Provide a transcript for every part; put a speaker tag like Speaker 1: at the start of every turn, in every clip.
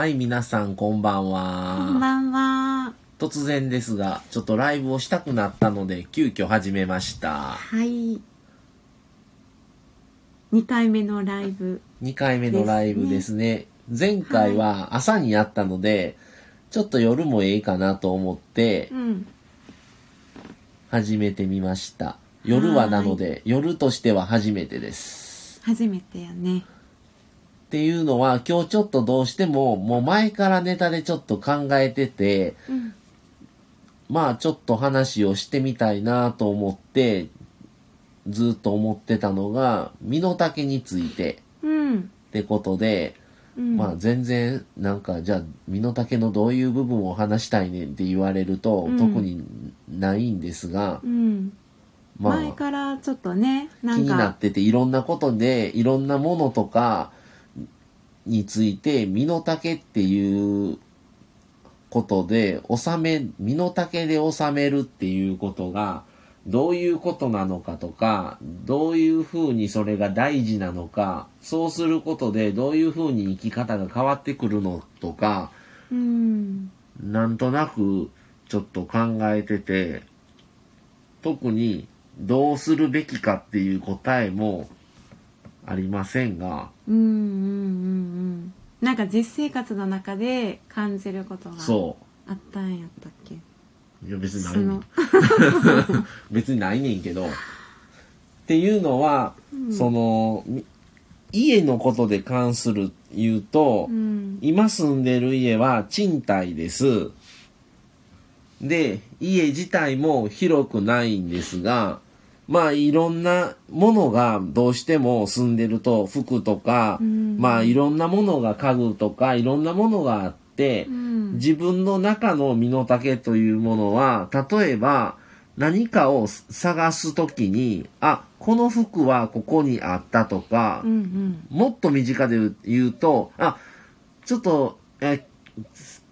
Speaker 1: はい、皆さんこんばんは。
Speaker 2: こんばんは。
Speaker 1: 突然ですが、ちょっとライブをしたくなったので、急遽始めました。
Speaker 2: はい。2回目のライブ。
Speaker 1: 2回目のライブですね。前回は朝にやったので、ちょっと夜もええかなと思って
Speaker 2: うん。
Speaker 1: 始めてみました。夜はなので、夜としては初めてです。
Speaker 2: 初めてやね。
Speaker 1: っていうのは、今日ちょっとどうしても、もう前からネタでちょっと考えてて、
Speaker 2: うん。
Speaker 1: まあちょっと話をしてみたいなと思って、ずっと思ってたのが、身の丈について
Speaker 2: うん。
Speaker 1: ってことで、
Speaker 2: うん、
Speaker 1: まあ全然なんかじゃあ身の丈のどういう部分を話したいねんって言われると、
Speaker 2: うん
Speaker 1: 特にないんですが
Speaker 2: う、ん。
Speaker 1: ま
Speaker 2: 前
Speaker 1: あ
Speaker 2: からちょっとね、
Speaker 1: 気になっ
Speaker 2: か、
Speaker 1: てていろんなことでいろんなものとかについて身の丈っていうことで収め身の丈で収めるっていうことがどういうことなのかとかどういうふうにそれが大事なのかそうすることでどういうふうに生き方が変わってくるのとか
Speaker 2: うん。
Speaker 1: なんとなくちょっと考えてて特にどうするべきかっていう答えもありませんが。
Speaker 2: うんうんうんうん。なんか実生活の中で感じることが
Speaker 1: そ
Speaker 2: あったんやったっけ？
Speaker 1: ういや別にないねん、別にないねんけど。っていうのは、
Speaker 2: うん。
Speaker 1: そのみ家のことで関する言うと、
Speaker 2: うん。
Speaker 1: 今住んでる家は賃貸です。で、家自体も広くないんですが、まあいろんなものがどうしても住んでると服とか、
Speaker 2: うん
Speaker 1: まあいろんなものが家具とかいろんなものがあって、
Speaker 2: うん。
Speaker 1: 自分の中の身の丈というものは、例えば何かを探すときに、あ、この服はここにあったとか、
Speaker 2: うんうん。
Speaker 1: もっと身近で言うと、あ、ちょっと、え、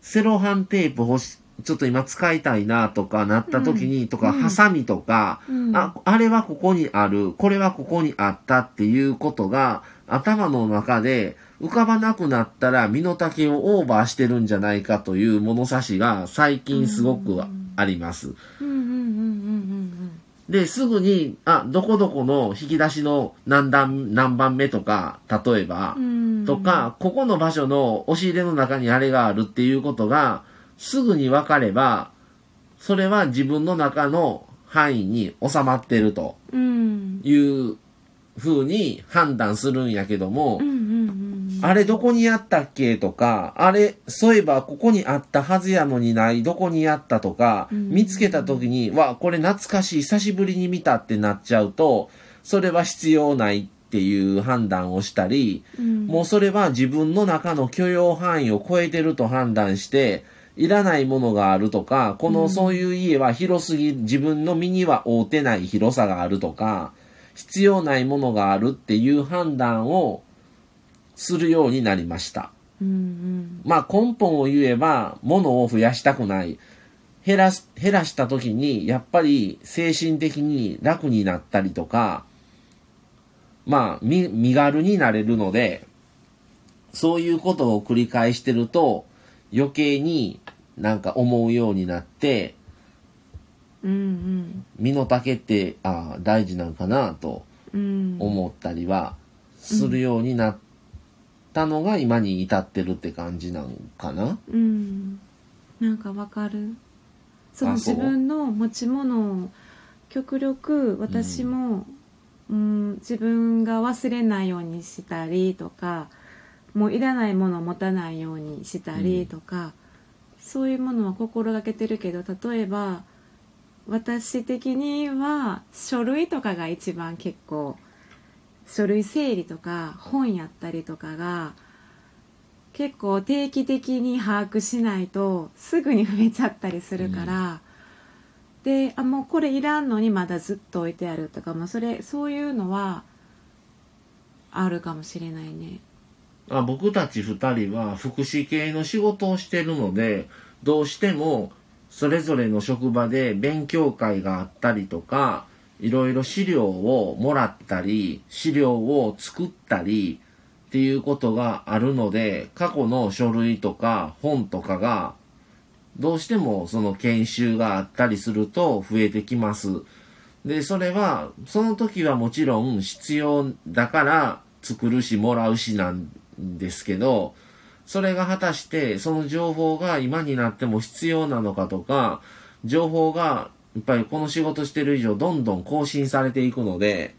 Speaker 1: セロハンテープ欲し、ちょっと今使いたいなとかなった時に、とか、
Speaker 2: うん
Speaker 1: ハサミとか、
Speaker 2: うん
Speaker 1: あ、あれはここにある、これはここにあったっていうことが、頭の中で浮かばなくなったら身の丈をオーバーしてるんじゃないかという物差しが最近すごくあります。
Speaker 2: うんうんうんうんうん
Speaker 1: で、すぐに、あ、どこどこの引き出しの何段、何番目とか、例えば
Speaker 2: う、ん。
Speaker 1: とか、ここの場所の押し入れの中にあれがあるっていうことが、すぐに分かれば、それは自分の中の範囲に収まってると
Speaker 2: うん。
Speaker 1: いう風に判断するんやけどもあれどこにあったっけとか、あれ、そういえばここにあったはずやのにない、どこにあったとか、
Speaker 2: うん
Speaker 1: 見つけた時に、わ、これ懐かしい、久しぶりに見たってなっちゃうと、それは必要ないっていう判断をしたり、
Speaker 2: うん。
Speaker 1: もうそれは自分の中の許容範囲を超えてると判断して、いらないものがあるとか、このそういう家は広すぎ、自分の身には合うてない広さがあるとか、必要ないものがあるっていう判断をするようになりました。
Speaker 2: うんうん。
Speaker 1: まあ根本を言えば、物を増やしたくない。減らす、減らした時に、やっぱり精神的に楽になったりとか、まあ、身、身軽になれるので、そういうことを繰り返してると、余計になんか思うようになって、
Speaker 2: うん
Speaker 1: 身の丈って、ああ、大事なんかなと
Speaker 2: うん。うん。
Speaker 1: 思ったりはするようになったのが今に至ってるって感じなんかな。
Speaker 2: うん。なんかわかる？その自分の持ち物を極力私も、うん、自分が忘れないようにしたりとか、もういらないものを持たないようにしたりとか、そういうものは心がけてるけど、例えば、私的には書類とかが一番結構書類整理とか本やったりとかが結構定期的に把握しないとすぐに増えちゃったりするから、であもうこれいらんのにまだずっと置いてあるとかもそれそういうのはあるかもしれないね
Speaker 1: あ僕たち二人は福祉系の仕事をしてるので、どうしてもそれぞれの職場で勉強会があったりとか、いろいろ資料をもらったり、資料を作ったり、っていうことがあるので、過去の書類とか本とかが、どうしてもその研修があったりすると増えてきます。で、それは、その時はもちろん必要だから作るしもらうしなんですけど、それが果たしてその情報が今になっても必要なのかとか、情報がやっぱりこの仕事してる以上どんどん更新されていくので、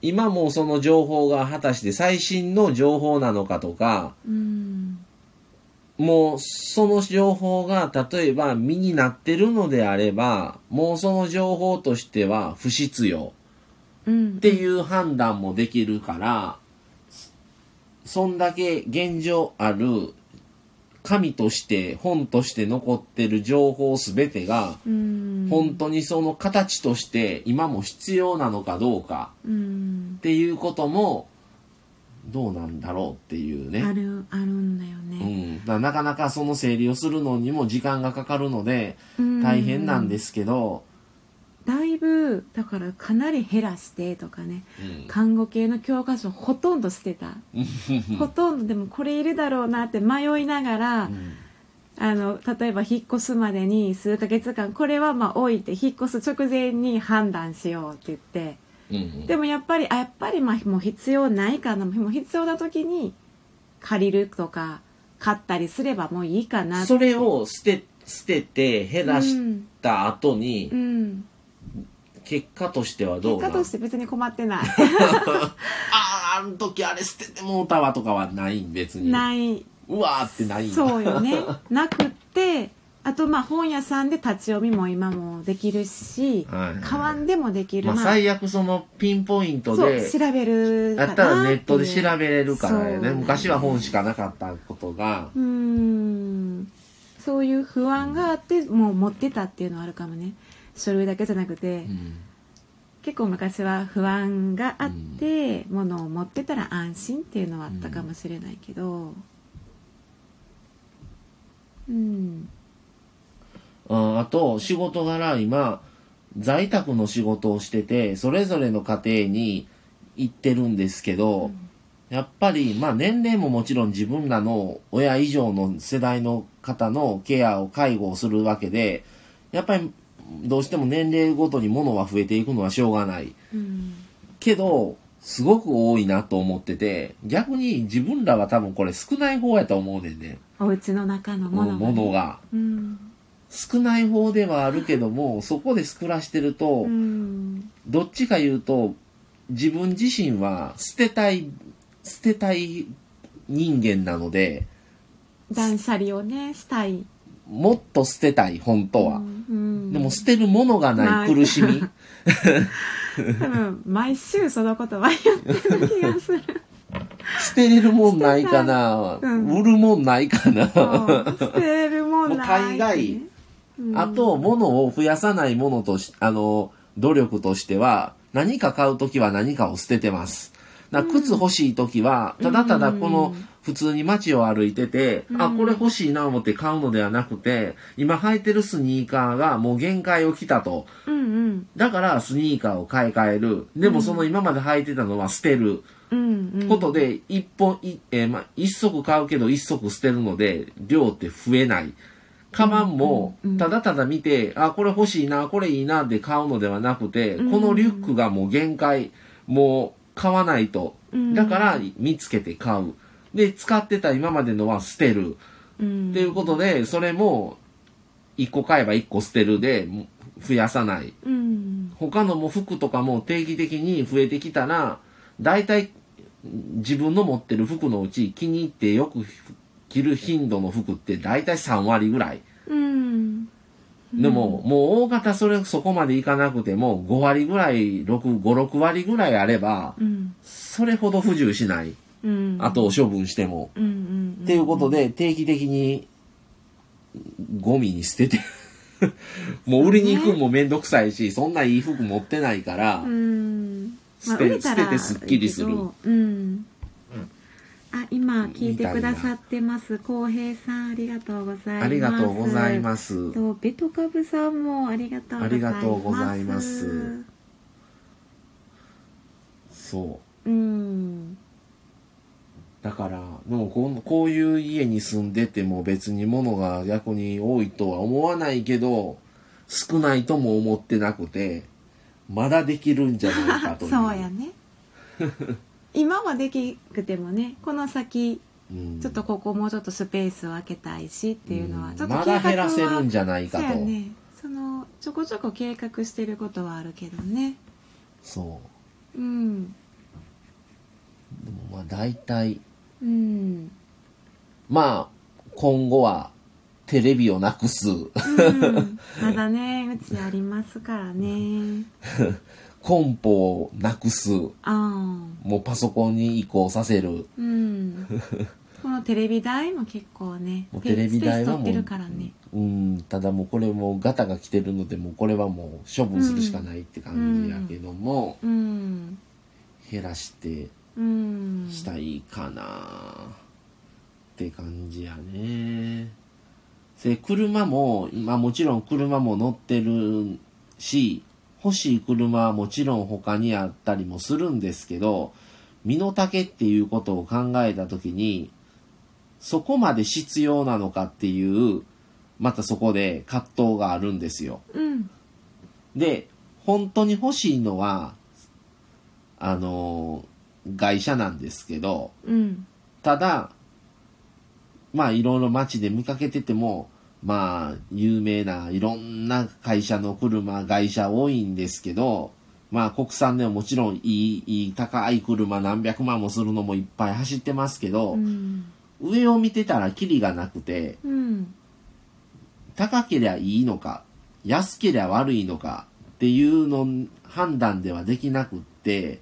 Speaker 1: 今もその情報が果たして最新の情報なのかとか、
Speaker 2: うん。
Speaker 1: もうその情報が例えば身になってるのであれば、もうその情報としては不必要
Speaker 2: うん。
Speaker 1: っていう判断もできるから、そんだけ現状ある紙として本として残ってる情報すべてが、
Speaker 2: うん。
Speaker 1: 本当にその形として今も必要なのかどうか。
Speaker 2: うん。
Speaker 1: っていうこともどうなんだろうっていうね。
Speaker 2: あるあるんだよ
Speaker 1: う
Speaker 2: ね、
Speaker 1: ん、だなかなかその整理をするのにも時間がかかるので
Speaker 2: うん。
Speaker 1: 大変なんですけど、
Speaker 2: だいぶだからかなり減らしてとかね
Speaker 1: うん。
Speaker 2: 看護系の教科書ほとんど捨てた。ほとんどでもこれいるだろうなって迷いながら、
Speaker 1: うん。
Speaker 2: あの例えば引っ越すまでに数ヶ月間これはまあ置いて引っ越す直前に判断しようって言って。
Speaker 1: うん
Speaker 2: でもやっぱりあやっぱりまあもう必要ないかな。もう必要な時に借りるとか買ったりすればもういいかな
Speaker 1: それを捨て捨てて減らした後に、
Speaker 2: うん
Speaker 1: 結果としてはどう
Speaker 2: 結果として別に困ってない。
Speaker 1: あああの時あれ捨ててもうたわとかはないん？別に。
Speaker 2: ない。う
Speaker 1: わーってない
Speaker 2: そうよね。なくってあとまあ本屋さんで立ち読みも今もできるし
Speaker 1: はいはいはい。
Speaker 2: 買わんでもできる、
Speaker 1: まあ、
Speaker 2: まあ
Speaker 1: 最悪そのピンポイントで
Speaker 2: 調べるかな
Speaker 1: やったらネットで調べれるからね。昔は本しかなかったことが。
Speaker 2: うーん。そういう不安があってもう持ってたっていうのはあるかもね書類だけじゃなくて、
Speaker 1: うん
Speaker 2: 結構昔は不安があって、物を持ってたら安心っていうのはあったかもしれないけどうん。
Speaker 1: ああと仕事柄今在宅の仕事をしててそれぞれの家庭に行ってるんですけど、やっぱりまあ年齢ももちろん自分らの親以上の世代の方のケアを介護をするわけでやっぱりどうしても年齢ごとに物は増えていくのはしょうがない。
Speaker 2: うん
Speaker 1: けどすごく多いなと思ってて逆に自分らは多分これ少ない方やと思うねんね。
Speaker 2: お家の中のものが,、ね、
Speaker 1: 物が。
Speaker 2: うん
Speaker 1: 少ない方ではあるけどもそこで暮らしてると、
Speaker 2: うん。
Speaker 1: どっちか言うと自分自身は捨てたい捨てたい人間なので
Speaker 2: 断捨離をねしたい。
Speaker 1: もっと捨てたい本当は、
Speaker 2: うん
Speaker 1: でも捨てるものがない苦しみ。
Speaker 2: 多分毎週そのことは言ってる気がする。
Speaker 1: 捨てれるもんないかな、
Speaker 2: うん。
Speaker 1: 売るもんないかな、
Speaker 2: うん捨てるもんない。
Speaker 1: 大概
Speaker 2: うん
Speaker 1: あと物を増やさないものとしあの努力としては何か買うときは何かを捨ててます。だ靴欲しいときは、ただただこの普通に街を歩いてて、あ、これ欲しいな思って買うのではなくて、今履いてるスニーカーがもう限界を来たと。
Speaker 2: うんうん
Speaker 1: だからスニーカーを買い替える。でもその今まで履いてたのは捨てる。
Speaker 2: うんうん
Speaker 1: ことで、一本、いえーまあ、一足買うけど一足捨てるので、量って増えない。カバンもただただ見て、あ、これ欲しいな、これいいなって買うのではなくて、
Speaker 2: うん
Speaker 1: このリュックがもう限界、もう買わないと。
Speaker 2: うん
Speaker 1: だから見つけて買う。で、使ってた今までのは捨てる。
Speaker 2: うん
Speaker 1: っていうことで、それも、一個買えば一個捨てるで、増やさない。
Speaker 2: うん
Speaker 1: 他のも服とかも定期的に増えてきたら、大体自分の持ってる服のうち気に入ってよく着る頻度の服って大体3割ぐらい。
Speaker 2: うん
Speaker 1: でも、もう大型それそこまでいかなくても5割ぐらい、6、5、6割ぐらいあれば、
Speaker 2: うん
Speaker 1: それほど不自由しない。
Speaker 2: うん。
Speaker 1: あと処分しても。
Speaker 2: うんうん
Speaker 1: っていうことで定期的にゴミに捨てて もう売りに行くのもめんどくさいし、そんないい服持ってないから、
Speaker 2: うん。
Speaker 1: 捨て
Speaker 2: 売れたら
Speaker 1: 捨ててすっきりする。
Speaker 2: うん。あ今聞いてくださってます。浩平さんありがとうございます。
Speaker 1: ありがとうございます。
Speaker 2: とベトカブさんもありがとうございます。
Speaker 1: ありがとうございます。そ
Speaker 2: うん
Speaker 1: だからでもこうこういう家に住んでても別に物が逆に多いとは思わないけど少ないとも思ってなくてまだできるんじゃないかと
Speaker 2: そうやね。今はできくてもねこの先
Speaker 1: うん。
Speaker 2: ちょっとここもうちょっとスペースを空けたいしっていうのは、
Speaker 1: うん。
Speaker 2: ちょっと
Speaker 1: まだ減らせるんじゃないかと。
Speaker 2: そうやね。そのちょこちょこ計画してることはあるけどね。
Speaker 1: そう。
Speaker 2: うん。
Speaker 1: でもまあ大体
Speaker 2: うん。
Speaker 1: まあ今後はテレビをなくす。
Speaker 2: うん。まだねうちありますからね。
Speaker 1: コンポをなくす。
Speaker 2: ああ。
Speaker 1: もうパソコンに移行させる。
Speaker 2: うん。このテレビ台も結構ね
Speaker 1: もうテレビ台はもう
Speaker 2: スペース取ってるからね。
Speaker 1: うん。ただもうこれもガタが来てるのでもうこれはもう処分するしかないって感じやけども、
Speaker 2: うん。
Speaker 1: 減らして
Speaker 2: うん
Speaker 1: したいかな。って感じやね。で車もまあもちろん車も乗ってるし欲しい車はもちろん他にあったりもするんですけど身の丈っていうことを考えた時にそこまで必要なのかっていうまたそこで葛藤があるんですよ。
Speaker 2: うん。
Speaker 1: で本当に欲しいのはあの外車なんですけど
Speaker 2: うん。
Speaker 1: ただまあいろいろ街で見かけててもまあ有名ないろんな会社の車外車多いんですけどまあ国産でももちろんいいいい高い車何百万もするのもいっぱい走ってますけど、
Speaker 2: うん。
Speaker 1: 上を見てたらキリがなくて
Speaker 2: うん。
Speaker 1: 高けりゃいいのか安けりゃ悪いのかっていうの判断ではできなくって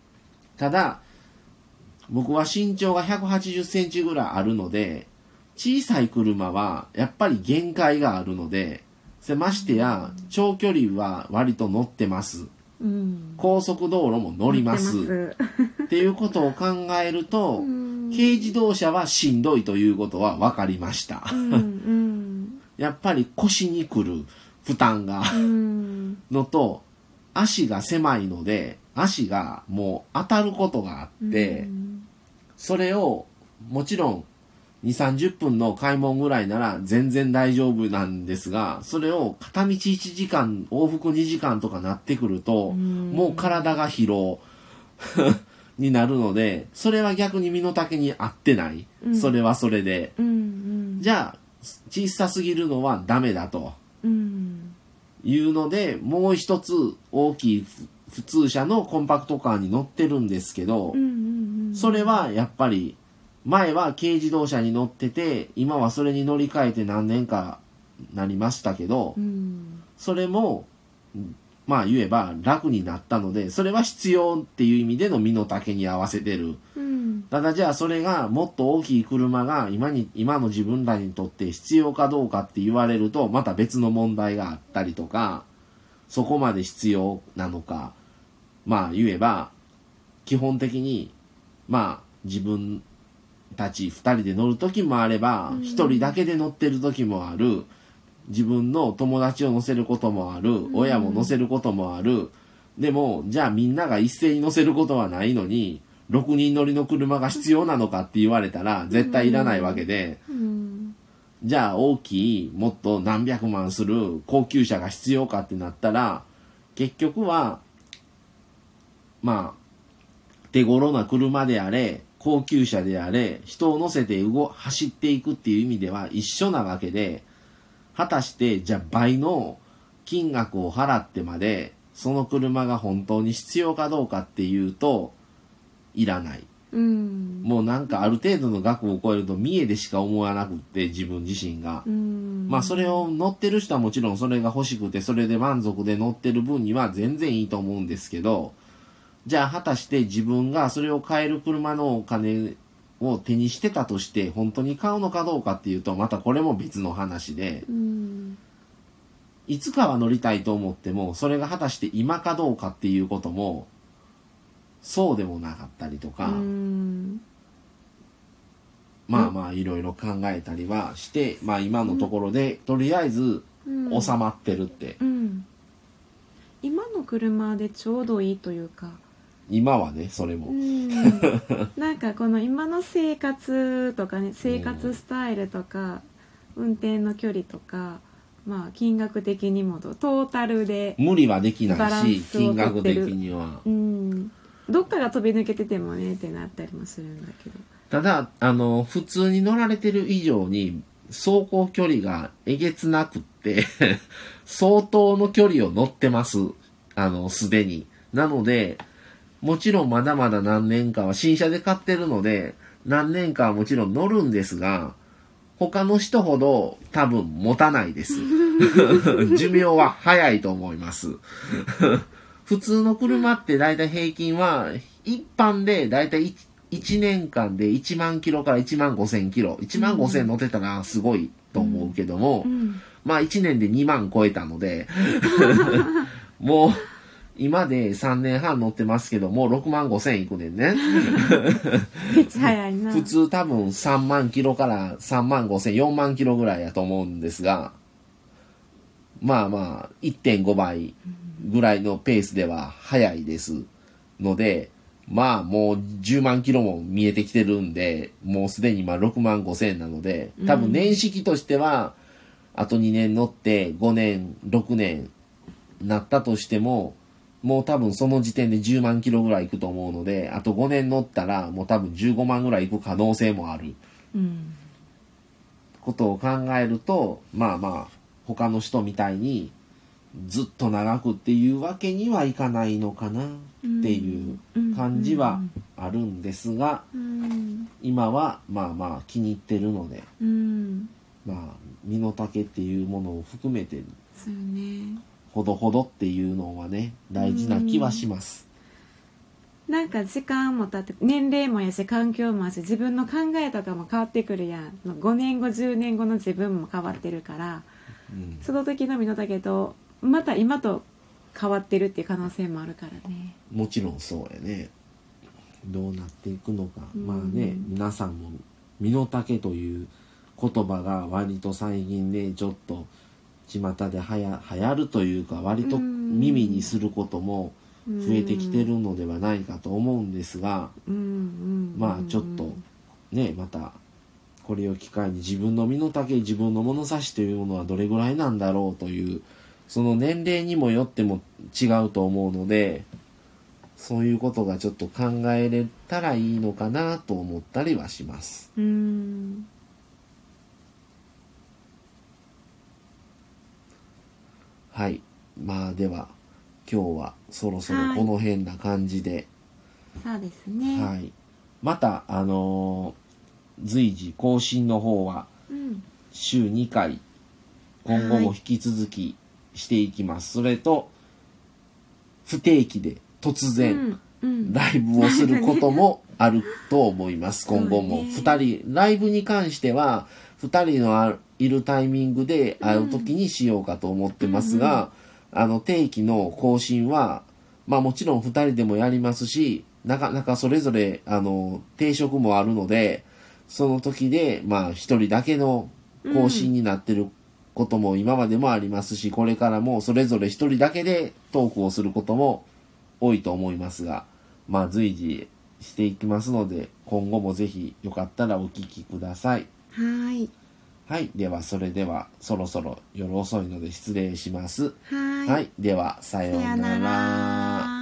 Speaker 1: ただ僕は身長が180センチぐらいあるので小さい車はやっぱり限界があるのでせましてや長距離は割と乗ってます。
Speaker 2: うん。
Speaker 1: 高速道路も乗ります。
Speaker 2: 乗って
Speaker 1: っていうことを考えると
Speaker 2: うん。
Speaker 1: 軽自動車はしんどいということは分かりました。
Speaker 2: うんうん。
Speaker 1: やっぱり腰にくる負担が
Speaker 2: うん。
Speaker 1: のと足が狭いので足がもう当たることがあって、
Speaker 2: うん
Speaker 1: それをもちろん2 3 0分の買い物ぐらいなら全然大丈夫なんですがそれを片道1時間往復2時間とかなってくると、
Speaker 2: ん。
Speaker 1: もう体が疲労 になるのでそれは逆に身の丈に合ってない、
Speaker 2: うん。
Speaker 1: それはそれで。
Speaker 2: うんうん。
Speaker 1: じゃあ小さすぎるのはダメだと。
Speaker 2: うん。
Speaker 1: いうのでもう一つ大きいふ普通車のコンパクトカーに乗ってるんですけど、それはやっぱり前は軽自動車に乗ってて今はそれに乗り換えて何年かなりましたけど、
Speaker 2: うん。
Speaker 1: それもまあ言えば楽になったのでそれは必要っていう意味での身の丈に合わせてる。
Speaker 2: うん。
Speaker 1: ただじゃあそれがもっと大きい車が今に今の自分らにとって必要かどうかって言われるとまた別の問題があったりとかそこまで必要なのかまあ言えば基本的にまあ自分たち2人で乗る時もあれば
Speaker 2: うん。
Speaker 1: 1人だけで乗ってる時もある。自分の友達を乗せることもある。親も乗せることもある。でもじゃあみんなが一斉に乗せることはないのに6人乗りの車が必要なのかって言われたら絶対いらないわけで。
Speaker 2: うん。
Speaker 1: じゃあ大きいもっと何百万する高級車が必要かってなったら結局はまあ手頃な車であれ高級車であれ人を乗せて動走っていくっていう意味では一緒なわけで果たしてじゃあ倍の金額を払ってまでその車が本当に必要かどうかっていうといらない。
Speaker 2: うん。
Speaker 1: もうなんかある程度の額を超えると見栄でしか思わなくって自分自身が。
Speaker 2: うん。
Speaker 1: まあそれを乗ってる人はもちろんそれが欲しくてそれで満足で乗ってる分には全然いいと思うんですけどじゃあ果たして自分がそれを買える車のお金を手にしてたとして本当に買うのかどうかっていうとまたこれも別の話で。
Speaker 2: うん。
Speaker 1: いつかは乗りたいと思ってもそれが果たして今かどうかっていうこともそうでもなかったりとか、
Speaker 2: うん。
Speaker 1: まあまあいろいろ考えたりはして、まあ今のところでとりあえず
Speaker 2: うん。
Speaker 1: 収まってるって、
Speaker 2: うん。今の車でちょうどいいというか
Speaker 1: 今はねそれも、
Speaker 2: うん。なんかこの今の生活とかね生活スタイルとか、運転の距離とかまあ金額的にもトータルで、
Speaker 1: 無理はできないし金額的には。
Speaker 2: うん、どっかが飛び抜けててもねってなったりもするんだけど。
Speaker 1: ただあの普通に乗られてる以上に走行距離がえげつなくって 相当の距離を乗ってます。あのすでに。なのでもちろんまだまだ何年かは新車で買ってるので何年かはもちろん乗るんですが他の人ほど多分持たないです。寿命は早いと思います。普通の車って大体平均は一般で大体 1, 年間で1万キロから1万5千キロ。1万5千乗ってたらすごいと思うけども、
Speaker 2: うん。
Speaker 1: まあ1年で2万超えたので もう今で3年半乗ってますけどもう6万5千いくねんね。
Speaker 2: めっちゃ早いな。
Speaker 1: 普通多分3万キロから3万5千4万キロぐらいやと思うんですがまあまあ1.5倍ぐらいのペースでは早いですのでまあもう10万キロも見えてきてるんでもうすでにまあ6万5千なので多分年式としてはあと2年乗って5年6年なったとしてももう多分その時点で10万キロぐらいいくと思うのであと5年乗ったらもう多分15万ぐらいいく可能性もある。
Speaker 2: うん。
Speaker 1: ことを考えるとまあまあ他の人みたいにずっと長くっていうわけにはいかないのかなっていう感じはあるんですが
Speaker 2: うん。
Speaker 1: 今はまあまあ気に入ってるので
Speaker 2: うん。
Speaker 1: まあ身の丈っていうものを含めて
Speaker 2: そうね
Speaker 1: ほどほどっていうのはね大事な気はします。
Speaker 2: なんか時間も経って年齢もやし環境もやし自分の考えとかも変わってくるやん。5年後10年後の自分も変わってるから
Speaker 1: うん。
Speaker 2: その時の身の丈とまた今と変わってるっていう可能性もあるからね。
Speaker 1: もちろんそうやね。どうなっていくのか、
Speaker 2: うん。
Speaker 1: まあね皆さんも「身の丈」という言葉が割と最近でちょっと巷ではや流行るというか割と耳にすることも増えてきてるのではないかと思うんですが、まあちょっとねまたこれを機会に自分の身の丈自分の物差しというものはどれぐらいなんだろうというその年齢にもよっても違うと思うのでそういうことがちょっと考えれたらいいのかなと思ったりはします。
Speaker 2: うん
Speaker 1: はい。まあでは今日はそろそろこの辺な感じで、
Speaker 2: そうですね。
Speaker 1: はい。またあのー随時更新の方は
Speaker 2: うん。
Speaker 1: 週2回今後も引き続きしていきます、それと不定期で突然ライブをすることも あると思います、今後も。2人ライブに関しては2人のあいるタイミングで会う時にしようかと思ってますが、あの定期の更新はまあもちろん2人でもやりますしなかなかそれぞれあの定職もあるのでその時でまあ1人だけの更新になってることも今までもありますし、これからもそれぞれ1人だけでトークをすることも多いと思いますがまあ随時していきますので今後もぜひよかったらお聞きください。
Speaker 2: はい
Speaker 1: はい。では、それでは、そろそろ夜遅いので失礼します。
Speaker 2: はい
Speaker 1: はい。では、さような
Speaker 2: ら。